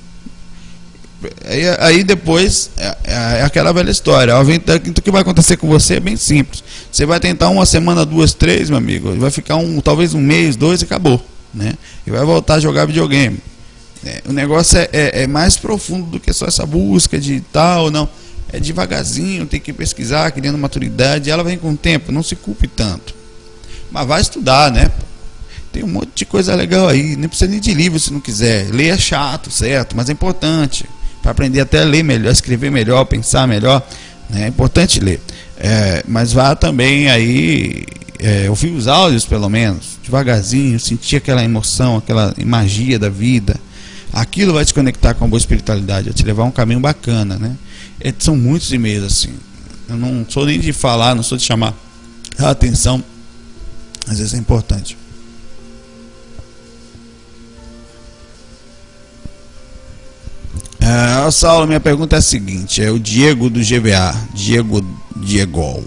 Aí, aí depois é, é, aquela velha história. Então, o que vai acontecer com você é bem simples. Você vai tentar uma semana, duas, três, meu amigo. Vai ficar um, talvez um mês, dois e acabou. Né? E vai voltar a jogar videogame. É, o negócio é, é, é, mais profundo do que só essa busca de tal, não. É devagarzinho, tem que pesquisar, criando maturidade. Ela vem com o tempo, não se culpe tanto. Mas vai estudar, né? Tem um monte de coisa legal aí. Nem precisa nem de livro se não quiser. Ler é chato, certo? Mas é importante para aprender até a ler melhor, escrever melhor, pensar melhor. Né? É importante ler. É, mas vá também aí é, ouvir os áudios, pelo menos, devagarzinho, sentir aquela emoção, aquela magia da vida. Aquilo vai te conectar com a boa espiritualidade, vai te levar a um caminho bacana, né? É, são muitos e-mails assim. Eu não sou nem de falar, não sou de chamar a atenção. Às vezes é importante. Uh, Saulo, minha pergunta é a seguinte: é o Diego do GVA, Diego Diego.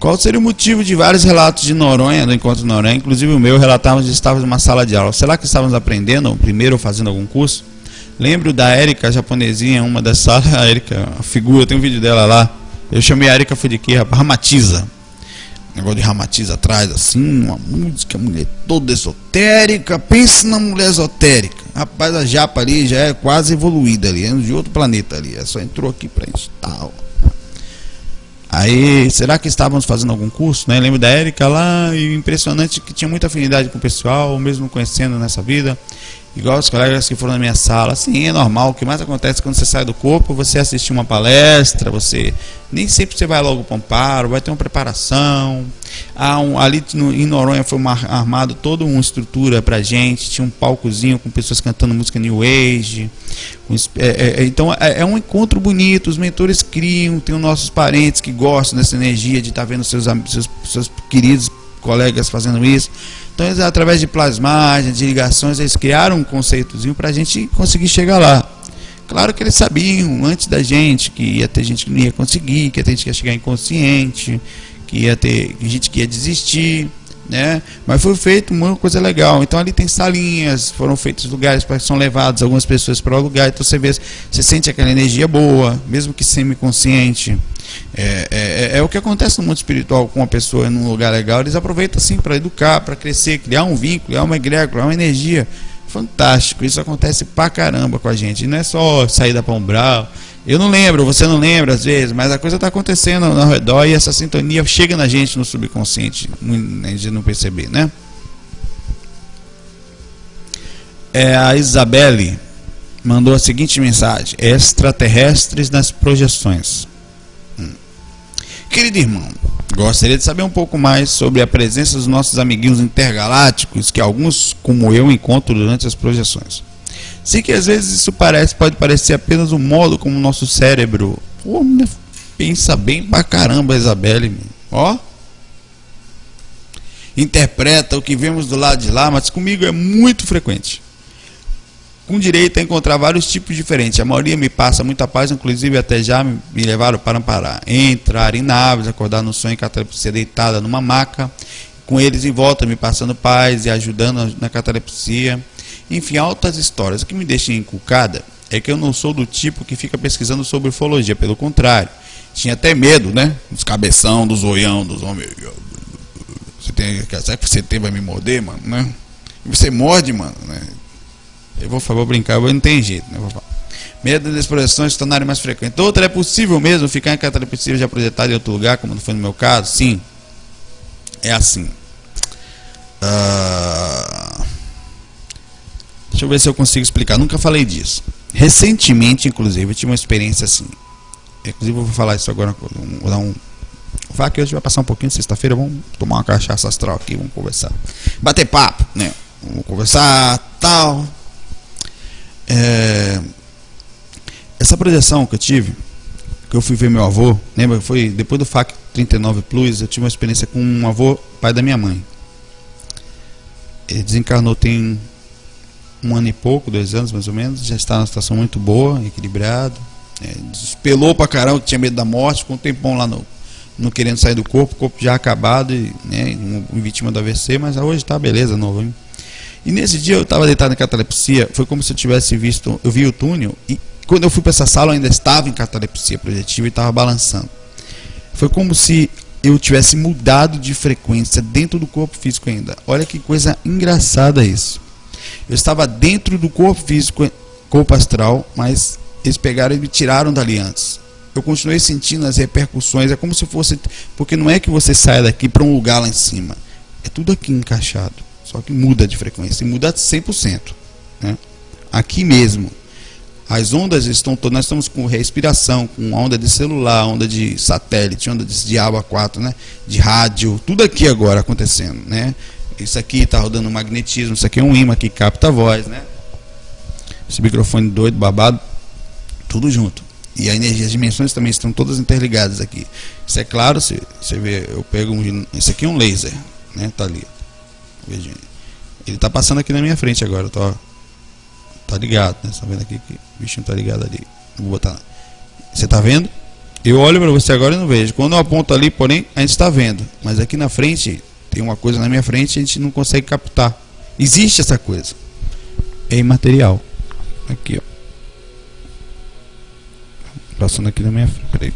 Qual seria o motivo de vários relatos de Noronha, do encontro de Noronha, inclusive o meu, relatávamos que estávamos numa sala de aula. Será que estávamos aprendendo, primeiro ou fazendo algum curso? Lembro da Érica, japonesinha, uma das salas, a Érica, a figura, tem um vídeo dela lá. Eu chamei a Érica Fudiqueira, Ramatiza negócio de ramatiza atrás, assim, uma música, mulher toda esotérica. Pense na mulher esotérica. Rapaz, a japa ali já é quase evoluída ali, é de outro planeta ali. É só entrou aqui pra gente tal. Aí, será que estávamos fazendo algum curso? Né? Lembro da Érica lá, e impressionante que tinha muita afinidade com o pessoal, mesmo conhecendo nessa vida igual os colegas que foram na minha sala. Sim, é normal. O que mais acontece quando você sai do corpo, você assistir uma palestra, você nem sempre você vai logo para um paro, vai ter uma preparação. Há um, ali no, em Noronha foi uma, armado toda uma estrutura para gente, tinha um palcozinho com pessoas cantando música New Age. Com, é, é, é, então é, é, um encontro bonito, os mentores criam, tem os nossos parentes que gostam dessa energia de estar tá vendo seus, seus, seus queridos colegas fazendo isso. Então, através de plasmagem, de ligações, eles criaram um conceitozinho para a gente conseguir chegar lá. Claro que eles sabiam antes da gente que ia ter gente que não ia conseguir, que ter gente que ia chegar inconsciente, que ia ter gente que ia desistir, né? Mas foi feito uma coisa legal. Então ali tem salinhas, foram feitos lugares para são levados algumas pessoas para o lugar. Então você vê, você sente aquela energia boa, mesmo que semi-consciente. É, é, é, é, o que acontece no mundo espiritual com uma pessoa num lugar legal. Eles aproveitam assim para educar, para crescer, criar um vínculo, criar uma egrégora, criar uma energia. Fantástico. Isso acontece pra caramba com a gente. E não é só sair da Pombral. Eu não lembro, você não lembra às vezes, mas a coisa está acontecendo ao redor e essa sintonia chega na gente no subconsciente, a gente não perceber, né? É, a Isabelle mandou a seguinte mensagem: extraterrestres nas projeções. Querido irmão, gostaria de saber um pouco mais sobre a presença dos nossos amiguinhos intergalácticos, que alguns, como eu, encontro durante as projeções. Sei que às vezes isso parece, pode parecer apenas um modo como o nosso cérebro pô, pensa bem pra caramba, Isabelle. Ó. Interpreta o que vemos do lado de lá, mas comigo é muito frequente com direito a encontrar vários tipos diferentes. A maioria me passa muita paz, inclusive até já me levaram para amparar. Entrar em naves, acordar no sonho, catalepsia deitada numa maca, com eles em volta, me passando paz e ajudando na catalepsia. Enfim, altas histórias. O que me deixa inculcada é que eu não sou do tipo que fica pesquisando sobre ufologia, pelo contrário. Tinha até medo, né? Dos cabeção, dos zoião, dos homens. Você tem, será que você tem vai me morder, mano, né? Você morde, mano, né? Eu vou, vou brincar, eu não tem jeito, né? Falar. Medo das projeções se tornarem mais frequentes. Outra, é possível mesmo ficar em catalepsia já projetado em outro lugar, como foi no meu caso? Sim. É assim. Uh... Deixa eu ver se eu consigo explicar. Nunca falei disso. Recentemente, inclusive, eu tive uma experiência assim. Inclusive, eu vou falar isso agora. Vou dar um. Falar que hoje vai passar um pouquinho, sexta-feira. Vamos tomar uma cachaça astral aqui, vamos conversar. Bater papo, né? Vamos conversar, tal. É, essa projeção que eu tive, que eu fui ver meu avô, lembra? Foi depois do FAC 39 Plus, eu tive uma experiência com um avô, pai da minha mãe. Ele desencarnou tem um ano e pouco, dois anos mais ou menos, já está numa situação muito boa, equilibrado. É, despelou pra caramba, tinha medo da morte, ficou um tempão lá no, no querendo sair do corpo, o corpo já acabado, e, né, vítima do AVC, mas hoje tá beleza, novo. Hein? E nesse dia eu estava deitado em catalepsia, foi como se eu tivesse visto, eu vi o túnel, e quando eu fui para essa sala eu ainda estava em catalepsia projetiva e estava balançando. Foi como se eu tivesse mudado de frequência dentro do corpo físico ainda. Olha que coisa engraçada isso. Eu estava dentro do corpo físico, corpo astral, mas eles pegaram e me tiraram dali antes. Eu continuei sentindo as repercussões. É como se fosse. Porque não é que você saia daqui para um lugar lá em cima. É tudo aqui encaixado. Só que muda de frequência. Muda 100%. Né? Aqui mesmo. As ondas estão todas. Nós estamos com respiração, com onda de celular, onda de satélite, onda de diabo 4, né? De rádio. Tudo aqui agora acontecendo. Né? Isso aqui está rodando magnetismo. Isso aqui é um imã que capta a voz. Né? Esse microfone doido, babado tudo junto. E a energia, as dimensões também estão todas interligadas aqui. Isso é claro, você, você vê, eu pego um. Esse aqui é um laser, né? Tá ali. Ele está passando aqui na minha frente agora, tô, tá ligado, né? Tá vendo aqui que o bichinho tá ligado ali. Vou botar. Você tá vendo? Eu olho para você agora e não vejo. Quando eu aponto ali, porém, a gente está vendo. Mas aqui na frente, tem uma coisa na minha frente a gente não consegue captar. Existe essa coisa. É imaterial. Aqui, ó. Passando aqui na minha frente. Peraí.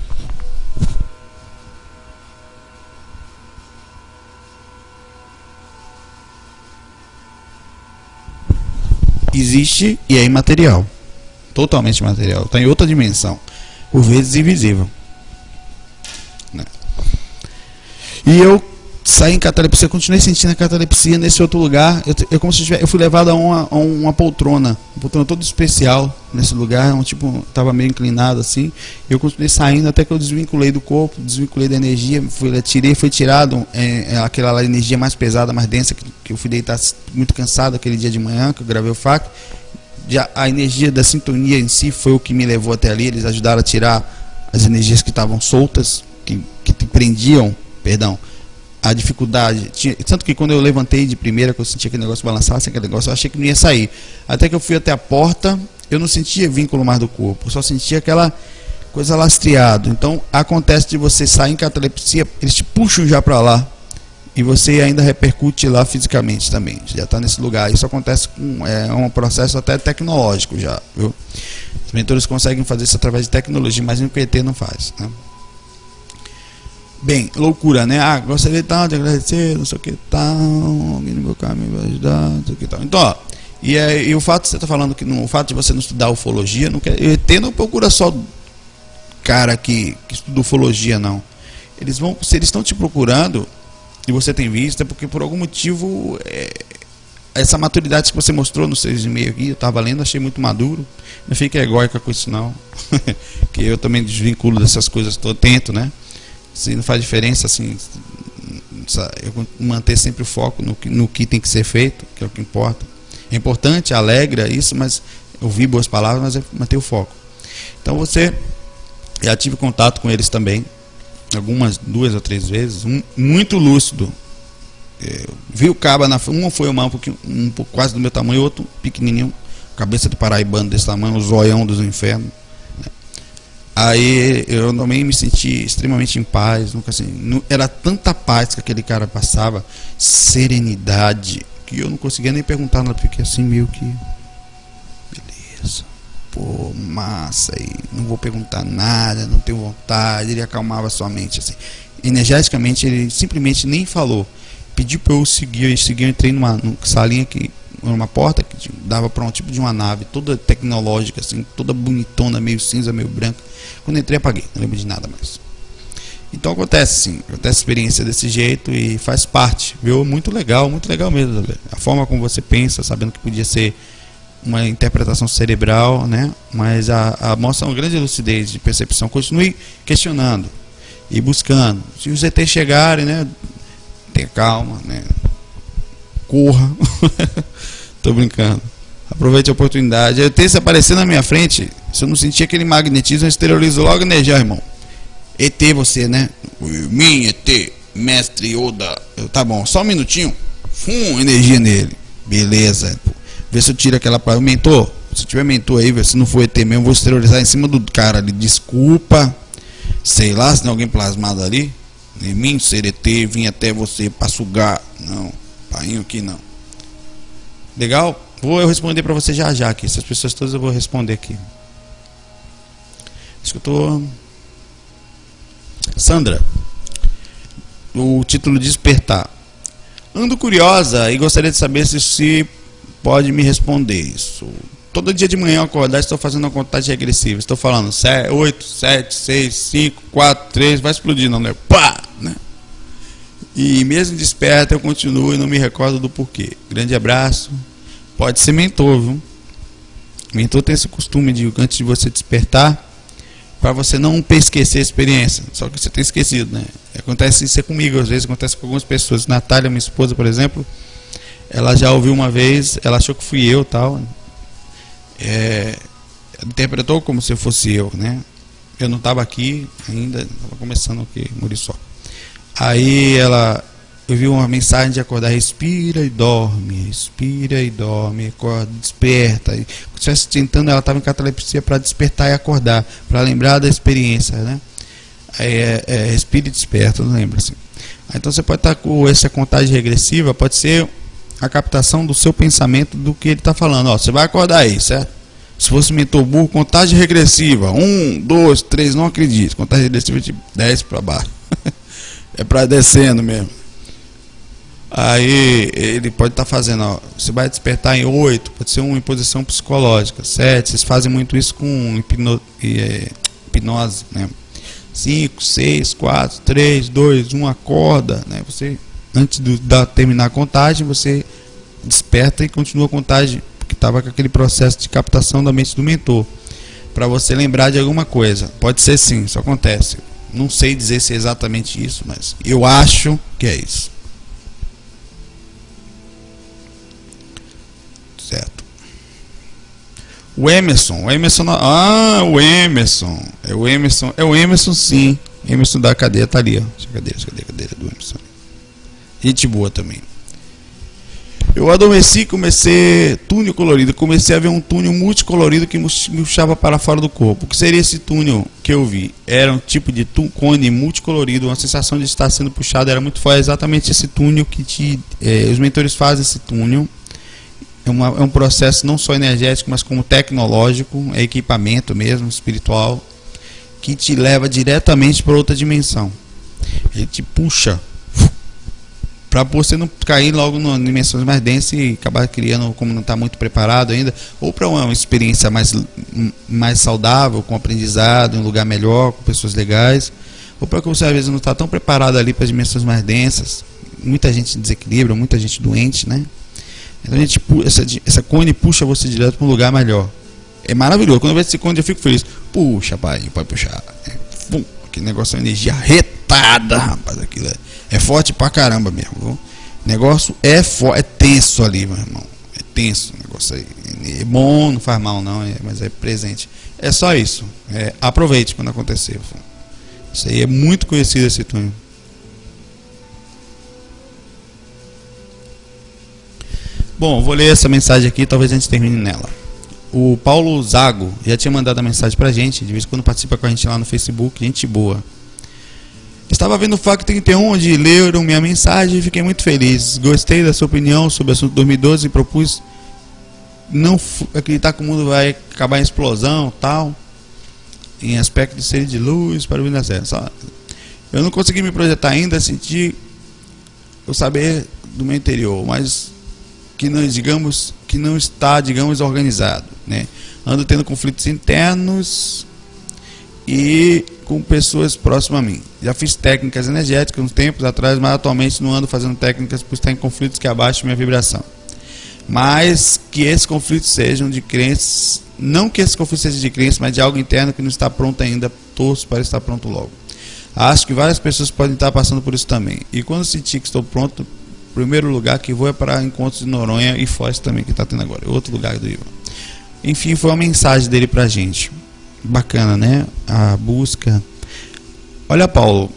Existe e é imaterial. Totalmente imaterial. Está em outra dimensão. Por vezes invisível. Né? E eu saí em catalepsia, continuei sentindo a catalepsia nesse outro lugar. Eu, eu como se tivesse, eu fui levado a uma, a uma poltrona, uma poltrona todo especial nesse lugar, um tipo, estava meio inclinado assim. Eu continuei saindo até que eu desvinculei do corpo, desvinculei da energia, fui, tirei, foi tirado é, é, aquela lá, energia mais pesada, mais densa, que, que eu fui deitar muito cansado aquele dia de manhã, que eu gravei o FAC. Já, a energia da sintonia em si foi o que me levou até ali, eles ajudaram a tirar as energias que estavam soltas, que, que te prendiam, perdão, a dificuldade. Tinha, tanto que quando eu levantei de primeira, que eu senti aquele negócio balançar, assim, aquele negócio, eu achei que não ia sair. Até que eu fui até a porta, eu não sentia vínculo mais do corpo, só sentia aquela coisa lastreado. Então acontece de você sair em catalepsia, eles te puxam já para lá. E você ainda repercute lá fisicamente também. Já está nesse lugar. Isso acontece com é um processo até tecnológico já, viu? Os mentores conseguem fazer isso através de tecnologia, mas o QT não faz. Né? Bem, loucura, né? Ah, gostaria tanto de agradecer, não sei o que tal, alguém no meu caminho vai ajudar, não sei o que tal. Então, ó, e, é, e o fato de você estar tá falando que no, o fato de você não estudar ufologia, não quer, ET não procura só cara que, que estuda ufologia, não. Eles vão, se eles estão te procurando e você tem visto, é porque por algum motivo é, essa maturidade que você mostrou no seis e meio aqui, eu estava lendo, achei muito maduro. Não fique egóica com isso não, que eu também desvinculo dessas coisas, estou atento, né? Se não faz diferença assim eu manter sempre o foco no que, no que tem que ser feito que é o que importa. É importante alegra isso mas ouvir boas palavras mas é manter o foco. Então você já tive contato com eles também algumas duas ou três vezes um, muito lúcido. É, vi o caba na um foi uma um pouquinho um quase do meu tamanho outro pequenininho cabeça de paraibano desse tamanho o zoião dos infernos Aí eu também me senti extremamente em paz, nunca assim, não, era tanta paz que aquele cara passava, serenidade, que eu não conseguia nem perguntar nada, fiquei assim meio que beleza. Pô, massa aí, não vou perguntar nada, não tenho vontade, ele acalmava sua mente assim. Energeticamente ele simplesmente nem falou. Pediu para eu seguir, eu segui, eu entrei numa, numa salinha que uma porta que dava para um tipo de uma nave toda tecnológica assim, toda bonitona, meio cinza, meio branca quando entrei, apaguei, não lembro de nada mais. Então acontece sim, acontece experiência desse jeito e faz parte, viu? Muito legal, muito legal mesmo. A forma como você pensa, sabendo que podia ser uma interpretação cerebral, né? Mas a, a mostra uma grande lucidez de percepção. Continue questionando e buscando. Se os ET chegarem, né? Tenha calma, né? Corra. Tô brincando. Aproveite a oportunidade. Eu tenho se aparecer na minha frente, se eu não sentir aquele magnetismo, eu exteriorizo logo energia, irmão. ET você, né? Mim, ET, mestre Oda. Eu, tá bom, só um minutinho. Fum, energia nele. Beleza. Vê se eu tiro aquela para mentor. Se tiver mentor aí, se não for ET mesmo, vou exteriorizar em cima do cara ali. Desculpa. Sei lá, se tem alguém plasmado ali. Em mim, ser ET, vim até você para sugar. Não, painho aqui não. Legal? Vou eu responder para você já já aqui. Essas pessoas todas eu vou responder aqui. Tô. Sandra. O título Despertar. Ando curiosa e gostaria de saber se se pode me responder isso. Todo dia de manhã eu acordar estou fazendo uma contagem regressiva. Estou falando 8, 7, 6, 5, 4, 3, vai explodir, não, né? Pá! Né? E mesmo desperta eu continuo e não me recordo do porquê. Grande abraço. Pode ser mentor, viu? Mentor tem esse costume de antes de você despertar, para você não esquecer a experiência. Só que você tem esquecido, né? Acontece isso comigo, às vezes acontece com algumas pessoas. Natália, minha esposa, por exemplo, ela já ouviu uma vez, ela achou que fui eu tal. É, interpretou como se fosse eu, né? Eu não estava aqui ainda, estava começando aqui, Muriçó. Aí ela eu vi uma mensagem de acordar, respira e dorme, respira e dorme, acorda, desperta. E, se tentando, ela estava em catalepsia para despertar e acordar, para lembrar da experiência, né? Aí é, é respira e desperta, não lembro assim. Então você pode estar tá com essa contagem regressiva, pode ser a captação do seu pensamento do que ele está falando. Ó, você vai acordar aí, certo? Se fosse mentor burro, contagem regressiva. Um, dois, três, não acredito. Contagem regressiva de 10 para baixo. é para descendo mesmo. Aí ele pode estar tá fazendo, ó, você vai despertar em 8, pode ser uma imposição psicológica. 7, vocês fazem muito isso com hipno, é, hipnose, né? 5, 6, 4, 3, 2, 1, acorda, né? Você antes de terminar a contagem, você desperta e continua a contagem, porque estava com aquele processo de captação da mente do mentor. Para você lembrar de alguma coisa. Pode ser sim, isso acontece. Não sei dizer se é exatamente isso, mas eu acho que é isso. Certo. O Emerson, o Emerson, ah, o Emerson, é o Emerson, é o Emerson sim, Emerson da cadeia tá ali, ó. Cadeira, cadeira, cadeira do Emerson. Gente boa também. Eu adormeci, comecei túnel colorido, comecei a ver um túnel multicolorido que me puxava para fora do corpo. O que seria esse túnel que eu vi? Era um tipo de cone multicolorido, uma sensação de estar sendo puxado, era muito forte, exatamente esse túnel que te, eh, os mentores fazem esse túnel. É, uma, é um processo não só energético, mas como tecnológico, é equipamento mesmo, espiritual, que te leva diretamente para outra dimensão. Ele te puxa para você não cair logo em dimensões mais densas e acabar criando, como não está muito preparado ainda, ou para uma experiência mais, mais saudável, com aprendizado, em um lugar melhor, com pessoas legais, ou para que você às vezes não está tão preparado ali para dimensões mais densas, muita gente desequilibra, muita gente doente, né? Então a gente, essa, essa cone puxa você direto para um lugar melhor. É maravilhoso. Quando eu vejo esse cone eu fico feliz. Puxa, pai, pode puxar. É, pum, que negócio é energia retada, rapaz. Aquilo é é forte pra caramba mesmo. Viu? Negócio é, for, é tenso ali, meu irmão. É tenso o negócio aí. É bom, não faz mal não, é, mas é presente. É só isso. É, aproveite quando acontecer. Viu? Isso aí é muito conhecido esse túnel. Bom, vou ler essa mensagem aqui, talvez a gente termine nela. O Paulo Zago já tinha mandado a mensagem pra gente, de vez em quando participa com a gente lá no Facebook, gente boa. Estava vendo o FAC 31, onde leram minha mensagem e fiquei muito feliz. Gostei da sua opinião sobre o assunto 2012 e propus não acreditar que o mundo vai acabar em explosão tal, em aspecto de ser de luz para o da Só Eu não consegui me projetar ainda, sentir o saber do meu interior, mas que não, digamos, que não está, digamos, organizado, né? Ando tendo conflitos internos e com pessoas próximas a mim. Já fiz técnicas energéticas uns tempos atrás, mas atualmente não ando fazendo técnicas por estar em conflitos que abaixam minha vibração. Mas que esses conflitos sejam de crenças, não que esses conflitos sejam de crenças, mas de algo interno que não está pronto ainda, torço para estar pronto logo. Acho que várias pessoas podem estar passando por isso também. E quando sentir que estou pronto, primeiro lugar que vou é para encontros de Noronha e Foz também, que está tendo agora. Outro lugar do Ivan. Enfim, foi uma mensagem dele pra gente. Bacana, né? A busca. Olha, Paulo.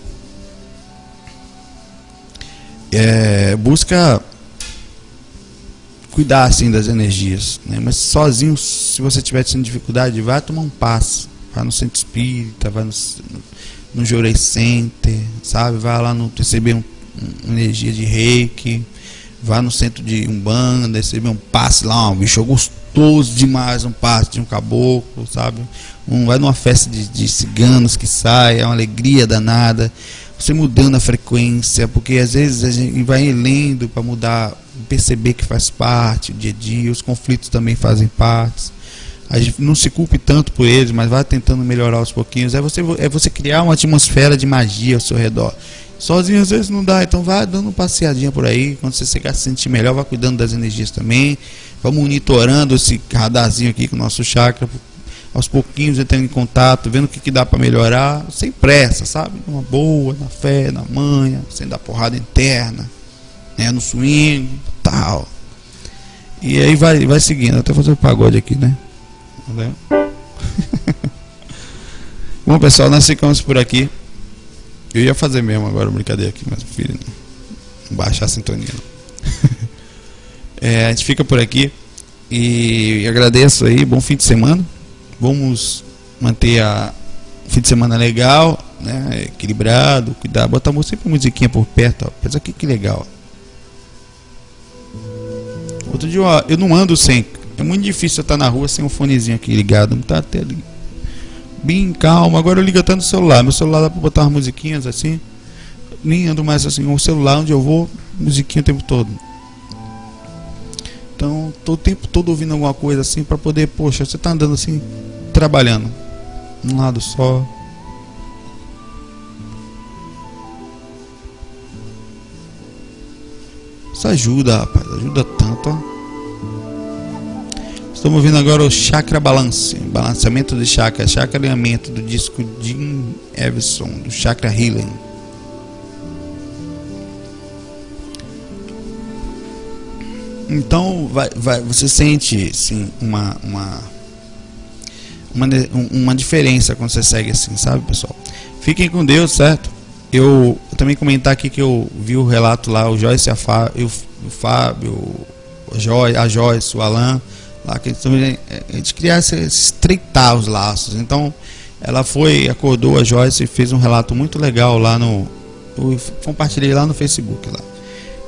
É, busca cuidar assim das energias, né? Mas sozinho, se você tiver tendo dificuldade, vai tomar um passo, vai no centro espírita, vai no, no Jorei Center, sabe? Vai lá no receber um, energia de reiki, vai no centro de Umbanda, receber um passe lá, um bicho gostoso demais, um passe de um caboclo, sabe? Um, vai numa festa de, de ciganos que sai, é uma alegria danada você mudando a frequência, porque às vezes a gente vai lendo para mudar, perceber que faz parte do dia a dia, os conflitos também fazem parte. A gente não se culpe tanto por eles, mas vai tentando melhorar aos pouquinhos. É você, é você criar uma atmosfera de magia ao seu redor. Sozinho às vezes não dá, então vai dando uma passeadinha por aí. Quando você chegar se sentir melhor, vai cuidando das energias também. Vai monitorando esse radarzinho aqui com o nosso chakra, aos pouquinhos entrando em contato, vendo o que, que dá para melhorar, sem pressa, sabe? Uma boa, na fé, na manha, sem dar porrada interna, né? no swing, tal. E aí vai, vai seguindo, até fazer o pagode aqui, né? Bom pessoal, nós ficamos por aqui. Eu ia fazer mesmo agora brincadeira aqui, mas filho, não baixar a sintonia. é, a gente fica por aqui e agradeço aí, bom fim de semana vamos manter a fim de semana legal, né? Equilibrado, cuidar, botar sempre musiquinha por perto, ó. Pensa que que legal. Outro dia, ó, eu não ando sem. É muito difícil eu estar na rua sem um fonezinho aqui ligado, não tá até ali. Bem calmo, agora eu ligo até no celular. Meu celular dá pra botar umas musiquinhas assim. Nem ando mais assim, o celular onde eu vou, musiquinha o tempo todo. Então, tô o tempo todo ouvindo alguma coisa assim para poder, poxa, você tá andando assim, trabalhando. Um lado só. Isso ajuda, rapaz. Ajuda tanto, ó. Estamos ouvindo agora o Chakra Balance, balanceamento de chakra, chakra alinhamento do disco Jim Everson, do Chakra Healing. Então vai, vai, você sente sim uma, uma uma, uma diferença quando você segue assim, sabe, pessoal? Fiquem com Deus, certo? Eu, eu também comentar aqui que eu vi o relato lá, o Joyce, a Fá, eu, o Fábio, a Joyce, o Alan, lá que a gente criasse, estreitar os laços. Então, ela foi, acordou a Joyce e fez um relato muito legal lá no, eu compartilhei lá no Facebook lá.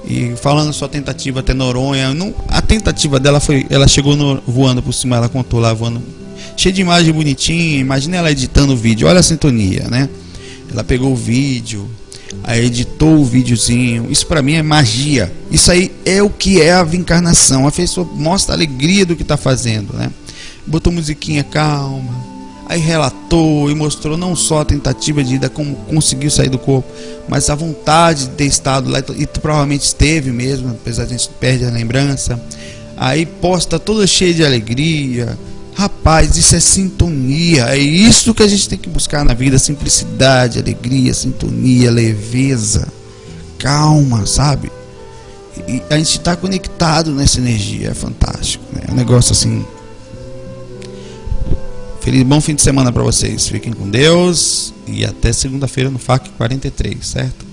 E falando sua tentativa até Noronha, não, a tentativa dela foi, ela chegou no, voando por cima, ela contou lá voando cheio de imagem bonitinha. Imagina ela editando o vídeo, olha a sintonia, né? Ela pegou o vídeo, aí editou o videozinho. Isso para mim é magia. Isso aí é o que é a encarnação. A pessoa mostra a alegria do que está fazendo, né? Botou musiquinha calma, aí relatou e mostrou não só a tentativa de ida como conseguiu sair do corpo, mas a vontade de ter estado lá e provavelmente esteve mesmo, apesar de a gente perde a lembrança. Aí posta toda cheia de alegria, Rapaz, isso é sintonia. É isso que a gente tem que buscar na vida: simplicidade, alegria, sintonia, leveza, calma, sabe? E a gente está conectado nessa energia, é fantástico. Né? É um negócio assim. Feliz bom fim de semana para vocês. Fiquem com Deus e até segunda-feira no FAC 43, certo?